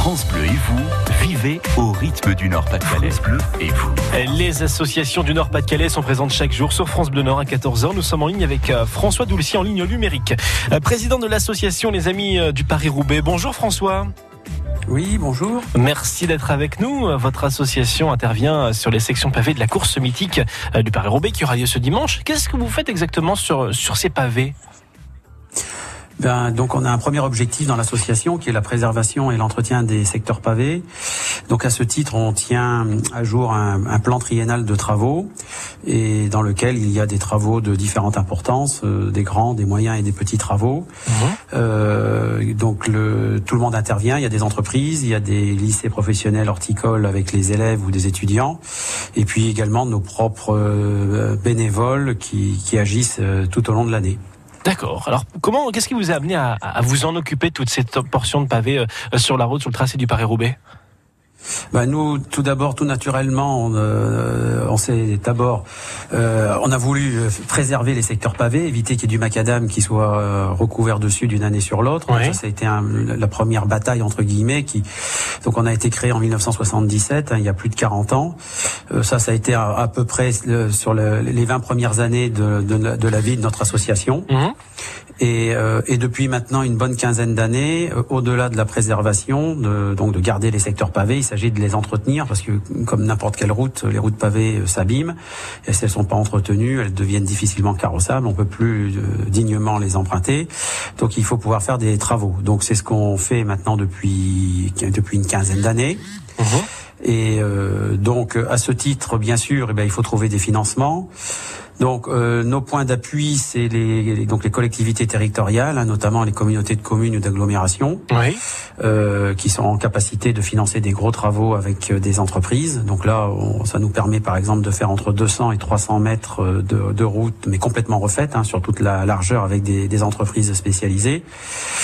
France Bleu et vous, vivez au rythme du Nord-Pas-de-Calais. Bleu et vous. Les associations du Nord-Pas-de-Calais sont présentes chaque jour sur France Bleu Nord à 14h. Nous sommes en ligne avec euh, François Doulcy en ligne numérique, euh, président de l'association Les Amis euh, du Paris-Roubaix. Bonjour François. Oui, bonjour. Merci d'être avec nous. Votre association intervient sur les sections pavées de la course mythique du Paris-Roubaix qui aura lieu ce dimanche. Qu'est-ce que vous faites exactement sur, sur ces pavés? Ben, donc on a un premier objectif dans l'association qui est la préservation et l'entretien des secteurs pavés. Donc à ce titre, on tient à jour un, un, plan triennal de travaux et dans lequel il y a des travaux de différentes importances, euh, des grands, des moyens et des petits travaux. Mmh. Euh, donc le, tout le monde intervient. Il y a des entreprises, il y a des lycées professionnels horticoles avec les élèves ou des étudiants, et puis également nos propres euh, bénévoles qui, qui agissent tout au long de l'année. D'accord. Alors, comment, qu'est-ce qui vous a amené à, vous en occuper toute cette portion de pavé euh, sur la route, sur le tracé du Paris-Roubaix? Bah nous, tout d'abord, tout naturellement, on, euh, on s'est d'abord, euh, on a voulu préserver les secteurs pavés, éviter qu'il y ait du macadam qui soit euh, recouvert dessus d'une année sur l'autre. Ça, ça a été un, la première bataille entre guillemets. Qui, donc, on a été créé en 1977, hein, il y a plus de 40 ans. Euh, ça, ça a été à, à peu près le, sur le, les 20 premières années de, de, de, la vie de notre association. Mmh. Et, euh, et, depuis maintenant une bonne quinzaine d'années, euh, au-delà de la préservation, de, donc de garder les secteurs pavés, il s'agit de les entretenir parce que comme n'importe quelle route, les routes pavées euh, s'abîment et si elles sont pas entretenues, elles deviennent difficilement carrossables. On peut plus euh, dignement les emprunter. Donc il faut pouvoir faire des travaux. Donc c'est ce qu'on fait maintenant depuis depuis une quinzaine d'années. Mmh. Et euh, donc à ce titre, bien sûr, eh bien, il faut trouver des financements. Donc euh, nos points d'appui, c'est les, donc les collectivités territoriales, hein, notamment les communautés de communes ou d'agglomération, oui. euh, qui sont en capacité de financer des gros travaux avec euh, des entreprises. Donc là, on, ça nous permet par exemple de faire entre 200 et 300 mètres euh, de, de route, mais complètement refaite hein, sur toute la largeur avec des, des, entreprises spécialisées.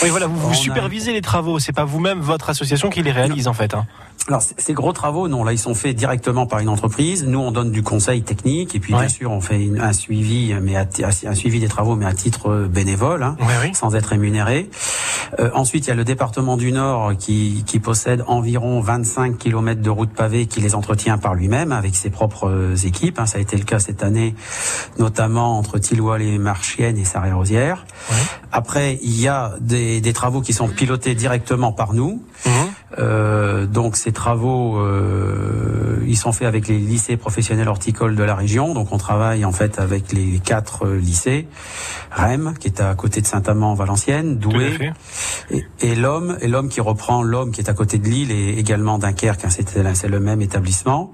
Oui, voilà, vous, vous supervisez a... les travaux. C'est pas vous-même votre association qui les réalise en fait. Hein. Alors ces gros travaux, non, là ils sont faits directement par une entreprise. Nous, on donne du conseil technique et puis ouais. bien sûr on fait une, un suivi, mais à, un suivi des travaux, mais à titre bénévole, hein, oui, oui. sans être rémunéré. Euh, ensuite, il y a le département du Nord qui, qui possède environ 25 km de routes pavées, qui les entretient par lui-même avec ses propres équipes. Hein. Ça a été le cas cette année, notamment entre Tilloy les Marchiennes et Sarré-Rosière. Oui. Après, il y a des, des, travaux qui sont pilotés directement par nous. Mmh. Euh, donc ces travaux, euh, ils sont faits avec les lycées professionnels horticoles de la région. Donc on travaille en fait avec les quatre lycées. Rennes, qui est à côté de Saint-Amand, Valenciennes, Douai, et, et l'homme, et l'homme qui reprend l'homme qui est à côté de Lille et également Dunkerque. Hein, c'est le même établissement.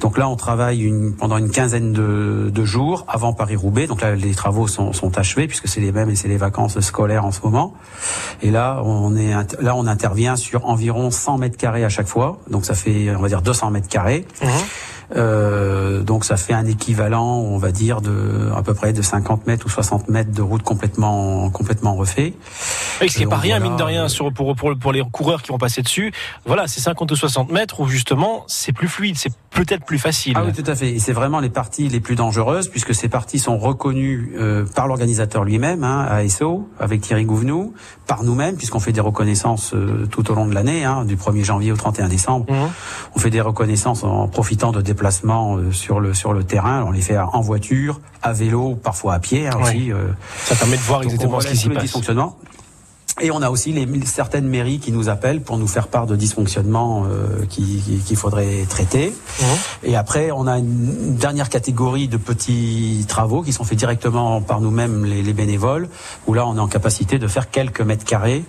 Donc là, on travaille une, pendant une quinzaine de, de jours avant Paris-Roubaix. Donc là, les travaux sont, sont achevés puisque c'est les mêmes et c'est les vacances scolaires en ce moment. Et là, on est là, on intervient sur environ 100 mètres carrés à chaque fois. Donc ça fait, on va dire, 200 mètres carrés. Mmh. Euh, donc ça fait un équivalent, on va dire, de à peu près de 50 mètres ou 60 mètres de route complètement complètement refait. Oui, ce qui n'est pas rien, voilà. mine de rien, sur, pour, pour, pour les coureurs qui vont passer dessus. Voilà, c'est 50 ou 60 mètres où justement c'est plus fluide, c'est peut-être plus facile. Ah oui, tout à fait. Et c'est vraiment les parties les plus dangereuses puisque ces parties sont reconnues euh, par l'organisateur lui-même, hein, ASO, avec Thierry Gouvenou, par nous-mêmes puisqu'on fait des reconnaissances euh, tout au long de l'année, hein, du 1er janvier au 31 décembre. Mmh. On fait des reconnaissances en profitant de déplacements euh, sur le sur le terrain. On les fait en voiture, à vélo, parfois à pied oui. aussi. euh. Ça permet de voir exactement ce qui s'y passe. Et on a aussi les, certaines mairies qui nous appellent pour nous faire part de dysfonctionnements euh, qu'il qui faudrait traiter. Mmh. Et après, on a une dernière catégorie de petits travaux qui sont faits directement par nous-mêmes, les, les, bénévoles, où là, on est en capacité de faire quelques mètres carrés.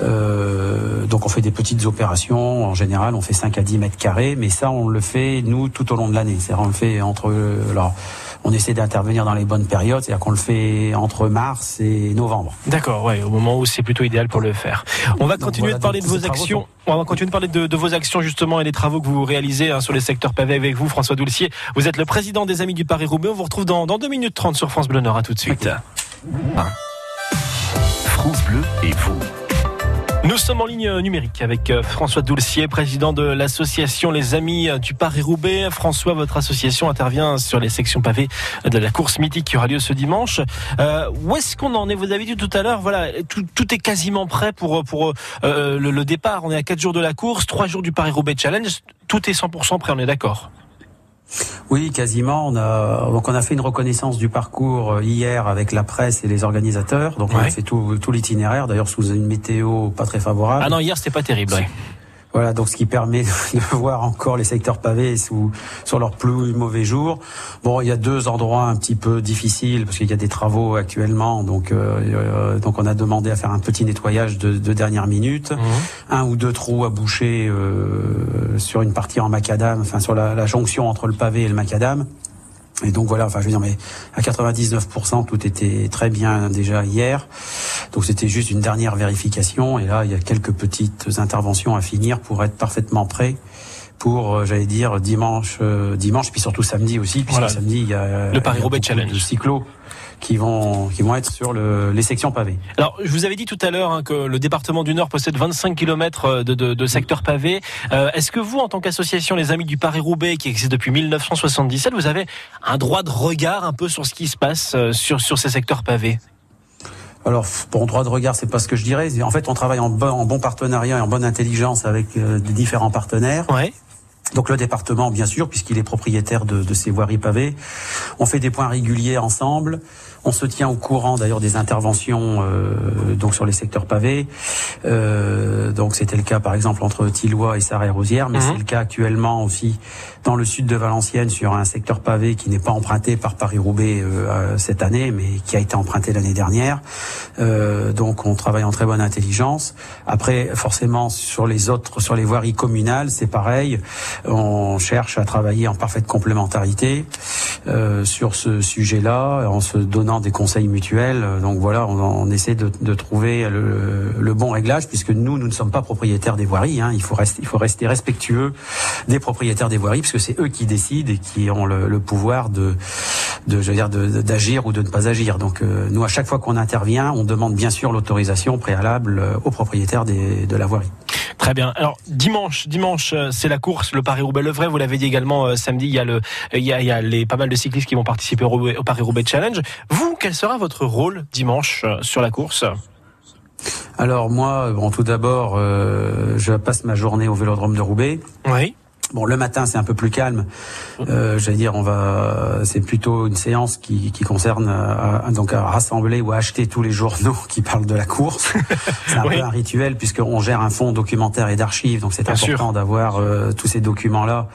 Euh, donc, on fait des petites opérations. En général, on fait 5 à 10 mètres carrés, mais ça, on le fait, nous, tout au long de l'année. C'est-à-dire, on le fait entre... Alors, on essaie d'intervenir dans les bonnes périodes, c'est-à-dire qu'on le fait entre mars et novembre. D'accord, ouais, au moment où c'est plutôt idéal pour le faire. On va continuer voilà, de parler de vos actions. On va continuer de parler de, de, vos actions justement et des travaux que vous réalisez hein, sur les secteurs pavés avec vous, François Doulcier. Vous êtes le président des Amis du Paris-Roubaix. On vous retrouve dans, dans 2 minutes 30 sur France Bleu Nord. À tout de suite. Ah. France Bleu et vous. Nous sommes en ligne numérique avec euh, François Doulcier, président de l'association Les Amis du Paris-Roubaix. François, votre association intervient sur les sections pavées de la course mythique qui aura lieu ce dimanche. Euh, où est-ce qu'on en est? Vous avez dit tout à l'heure, voilà, tout, est quasiment prêt pour, pour euh, le, le, départ. On est à 4 jours de la course, 3 jours du Paris-Roubaix Challenge. Tout est 100% prêt, on est d'accord? Oui, quasiment. On a donc on a fait une reconnaissance du parcours euh, hier avec la presse et les organisateurs. Donc on a fait tout, tout l'itinéraire, d'ailleurs sous une météo pas très favorable. Ah non, hier c'était pas terrible. Voilà, donc ce qui permet de voir encore les secteurs pavés sous, sur leurs plus mauvais jours. Bon, il y a deux endroits un petit peu difficiles parce qu'il y a des travaux actuellement, donc euh, euh, donc on a demandé à faire un petit nettoyage de, de dernière minute, mhm. un ou deux trous à boucher euh, sur une partie en macadam, enfin sur la, la jonction entre le pavé et le macadam. Et donc voilà, enfin je veux dire, mais à 99%, tout était très bien déjà hier. Donc c'était juste une dernière vérification. Et là, il y a quelques petites interventions à finir pour être parfaitement prêt pour, euh, j'allais dire, dimanche, euh, dimanche, puis surtout samedi aussi, puisque samedi il y a le Paris Roubaix Challenge, le cyclo qui vont qui vont être sur le, les sections pavées. Alors, je vous avais dit tout à l'heure hein, que le département du Nord possède 25 km euh, de, de, de secteurs pavés. Euh, Est-ce que vous, en tant qu'association Les Amis du Paris-Roubaix, qui existe depuis 1977, vous avez un droit de regard un peu sur ce qui se passe sur sur ces secteurs pavés? Alors, bon, droit de regard, c'est pas ce que je dirais. En fait, on travaille en bon, en bon partenariat et en bonne intelligence avec euh, différents partenaires. Ouais. Donc le département, bien sûr, puisqu'il est propriétaire de, de, ces voiries pavées. On fait des points réguliers ensemble. On se tient au courant d'ailleurs des interventions euh, donc sur les secteurs pavés. Euh, donc c'était le cas par exemple entre Tillois et Sarre-et-Rosière, mais mhm. c'est le cas actuellement aussi dans le sud de Valenciennes sur un secteur pavé qui n'est pas emprunté par Paris-Roubaix euh, cette année, mais qui a été emprunté l'année dernière. Euh, donc on travaille en très bonne intelligence. Après, forcément sur les autres, sur les voiries communales, c'est pareil. On cherche à travailler en parfaite complémentarité euh, sur ce sujet-là, en se donnant des conseils mutuels. Donc voilà, on, essaie de, trouver le, bon réglage puisque nous, nous ne sommes pas propriétaires des voiries. Hein. Il faut rester, il faut rester respectueux des propriétaires des voiries puisque c'est eux qui décident et qui ont le, pouvoir de, de, je veux dire, d'agir ou de ne pas agir. Donc euh, nous, à chaque fois qu'on intervient, on demande bien sûr l'autorisation préalable euh, aux propriétaires de la voirie. Très bien. Alors dimanche, dimanche, euh, c'est la course, le Paris-Roubaix-le-Vrai. Vous l'avez dit également euh, samedi. Il y a le, il y a, il y a les pas mal de cyclistes qui vont participer au, au Paris-Roubaix Challenge. Vous, quel sera votre rôle dimanche euh, sur la course? Alors moi, bon, tout d'abord, je passe ma journée au Vélodrome de Roubaix. Oui. Bon, le matin, c'est un peu plus calme. Euh, J'allais dire, on va, c'est plutôt une séance qui, qui concerne euh, donc à rassembler ou à acheter tous les journaux qui parlent de la course. C'est un peu un rituel puisqu'on gère un fonds documentaire et d'archives, donc c'est important d'avoir euh, tous ces documents-là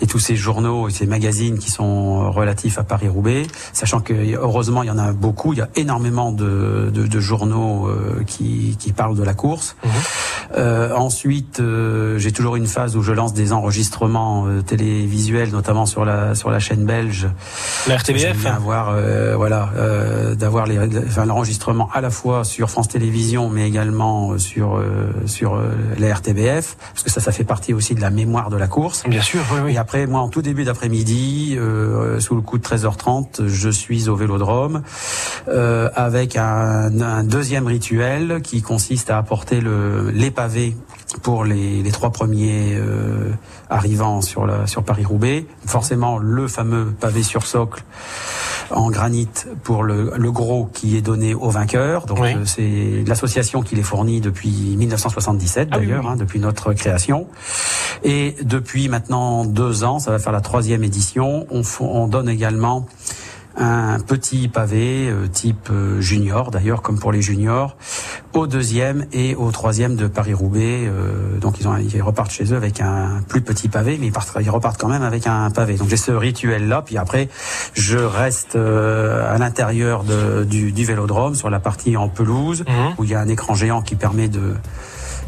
et tous ces journaux et ces magazines qui sont relatifs à Paris Roubaix. Sachant que heureusement, il y en a beaucoup. Il y a énormément de, de, de journaux euh, qui, qui parlent de la course. Mhm. ensuite, j'ai toujours une phase où je lance des enregistrements euh, télévisuel, notamment sur la sur la chaîne belge. La RTBF. Avoir euh, voilà euh, d'avoir les enfin, l'enregistrement à la fois sur France Télévisions, mais également sur sur la RTBF, parce que ça ça fait partie aussi de la mémoire de la course. Bien sûr. Oui, oui. Et après moi en tout début d'après-midi, sous le coup de 13h30, je suis au Vélodrome avec un, un, deuxième rituel qui consiste à apporter le les pavés pour les, les trois premiers euh, arrivant sur, la, sur Paris-Roubaix. Forcément, le fameux pavé sur socle en granit pour le, le gros qui est donné aux vainqueurs. Donc euh, c'est l'association qui les fournit depuis 1977 ah d'ailleurs, hein, depuis notre création. Et depuis maintenant deux ans, ça va faire la troisième édition, on, on donne également un petit pavé euh, type euh, junior, d'ailleurs comme pour les juniors, au deuxième et au troisième de Paris-Roubaix. Euh, donc ils, ont, ils repartent chez eux avec un plus petit pavé, mais ils, partent, ils repartent quand même avec un pavé. Donc j'ai ce rituel-là, puis après je reste à l'intérieur du, du, vélodrome, sur la partie en pelouse, mhm. où il y a un écran géant qui permet de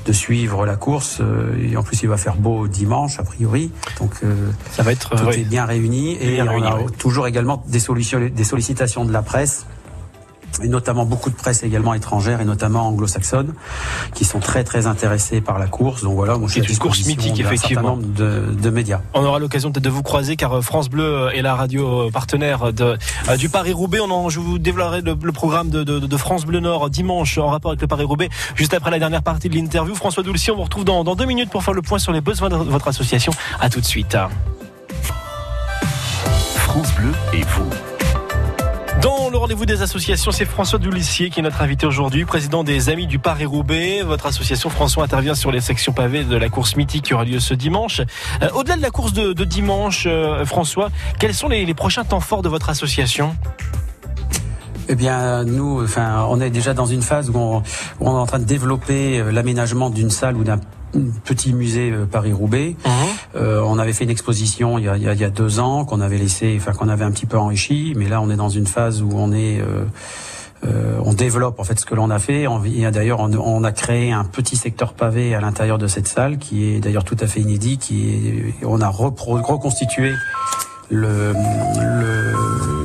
de suivre la course. Euh, et en plus, il va faire beau dimanche, a priori. Donc, euh, ça va être tout est bien réuni. Et on a toujours également des, solutions, des sollicitations de la presse et notamment beaucoup de presse également étrangère et notamment anglo-saxonne qui sont très très intéressés par la course. Donc voilà, moi je suis une course mythique effectivement de, de, médias. On aura l'occasion peut-être de vous croiser car France Bleu est la radio partenaire de, du Paris Roubaix. On je vous développerai le, programme de, de, France Bleu Nord dimanche en rapport avec le Paris Roubaix. Juste après la dernière partie de l'interview, François Doulcy, on vous retrouve dans, dans deux minutes pour faire le point sur les besoins de votre association. À tout de suite. France Bleu et vous. Dans le rendez-vous des associations, c'est François Doulissier qui est notre invité aujourd'hui, président des Amis du Paris-Roubaix. Votre association, François, intervient sur les sections pavées de la course mythique qui aura lieu ce dimanche. Euh, au-delà de la course de, dimanche, euh, François, quels sont les, prochains temps forts de votre association? Eh bien, nous, enfin, on est déjà dans une phase où on, est en train de développer euh, l'aménagement d'une salle ou d'un petit musée euh, Paris-Roubaix. Mhm. Euh, on avait fait une exposition il y a, il y a, deux ans qu'on avait laissé, enfin qu'on avait un petit peu enrichi, mais là on est dans une phase où on est euh, euh on développe en fait ce que l'on a fait. D'ailleurs, on, on, a créé un petit secteur pavé à l'intérieur de cette salle, qui est d'ailleurs tout à fait inédit. Qui est, on a reconstitué le, le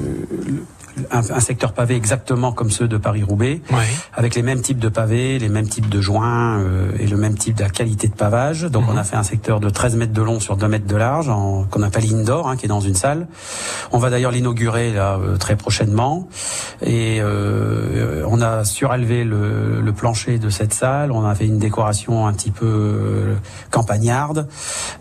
un, un, secteur pavé exactement comme ceux de Paris-Roubaix, avec les mêmes types de pavés, les mêmes types de joints euh, et le même type de qualité de pavage. Donc on a mhm. fait un secteur de 13 mètres de long sur 2 mètres de large, qu'on appelle indoor, hein, qui est dans une salle. On va d'ailleurs l'inaugurer là euh, très prochainement. Et euh, on a surélevé le, le, plancher de cette salle. On a fait une décoration un petit peu euh, campagnarde.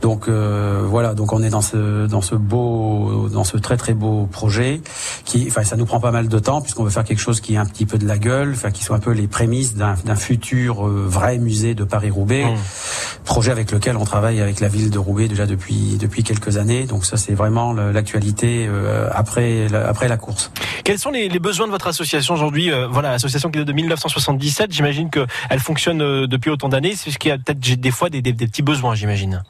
Donc voilà, donc on est dans ce dans ce beau dans ce très très beau projet qui, enfin ça nous prend pas mal de temps puisqu'on veut faire quelque chose qui ait un petit peu de la gueule, enfin qui soit un peu les prémices d'un futur euh, vrai musée de Paris-Roubaix, mmh. projet avec lequel on travaille avec la ville de Roubaix déjà depuis depuis quelques années. Donc ça c'est vraiment l'actualité euh, après la, après la course. Quels sont les, les besoins de votre association aujourd'hui euh, Voilà, l'association qui est de 1977, j'imagine que elle fonctionne depuis autant d'années, c'est ce qu'il y a peut-être des fois des, des petits besoins, j'imagine.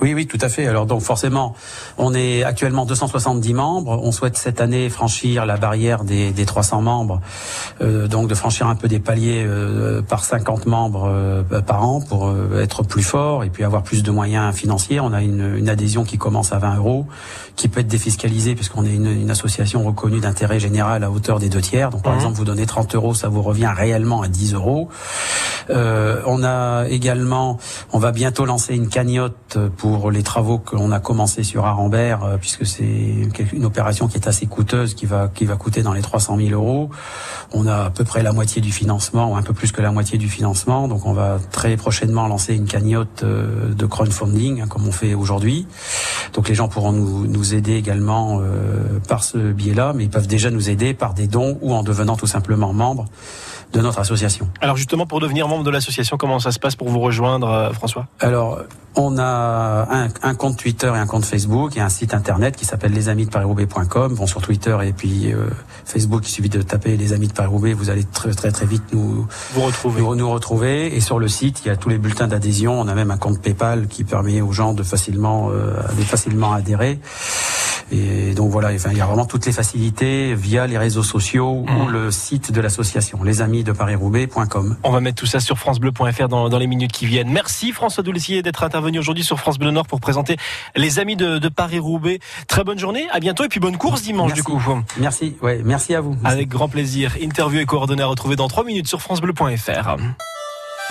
Oui, oui, tout à fait. Alors donc forcément, on est actuellement 270 membres. On souhaite cette année franchir la barrière des, des 300 membres, euh, donc de franchir un peu des paliers euh, par 50 membres euh, par an pour euh, être plus fort et puis avoir plus de moyens financiers. On a une, une, adhésion qui commence à 20 euros, qui peut être défiscalisée puisqu'on est une, une, association reconnue d'intérêt général à hauteur des deux tiers. Donc par mmh. exemple, vous donnez 30 euros, ça vous revient réellement à 10 euros. on a également, on va bientôt lancer une cagnotte pour les travaux que l'on a commencé sur Arambert, euh, puisque c'est une opération qui est assez coûteuse, qui va qui va coûter dans les 300 000 euros. On a à peu près la moitié du financement, ou un peu plus que la moitié du financement. Donc on va très prochainement lancer une cagnotte euh, de crowdfunding, hein, comme on fait aujourd'hui. Donc les gens pourront nous, nous aider également euh, par ce biais-là, mais ils peuvent déjà nous aider par des dons ou en devenant tout simplement membres de notre association. Alors justement, pour devenir membre de l'association, comment ça se passe pour vous rejoindre, François? Alors, on a un, un, compte Twitter et un compte Facebook et un site internet qui s'appelle lesamis-de-paris-roubaix.com. Bon, sur Twitter et puis euh, Facebook, il suffit de taper les amis de Paris-Roubaix, vous allez très très très vite nous vous retrouver. Nous, nous, retrouver. Et sur le site, il y a tous les bulletins d'adhésion. On a même un compte PayPal qui permet aux gens de facilement euh, de facilement adhérer. Et donc voilà, enfin, il y a vraiment toutes les facilités via les réseaux sociaux ou mmh. le site de l'association, les amis de Paris-Roubaix.com. On va mettre tout ça sur francebleu.fr dans, dans les minutes qui viennent. Merci François Doulessier d'être intervenu aujourd'hui sur France Bleu Nord pour présenter les amis de, de Paris-Roubaix. Très bonne journée, à bientôt et puis bonne course dimanche du coup. Merci, ouais, merci à vous. Avec grand plaisir. Interview et coordonnées à retrouver dans 3 minutes sur francebleu.fr.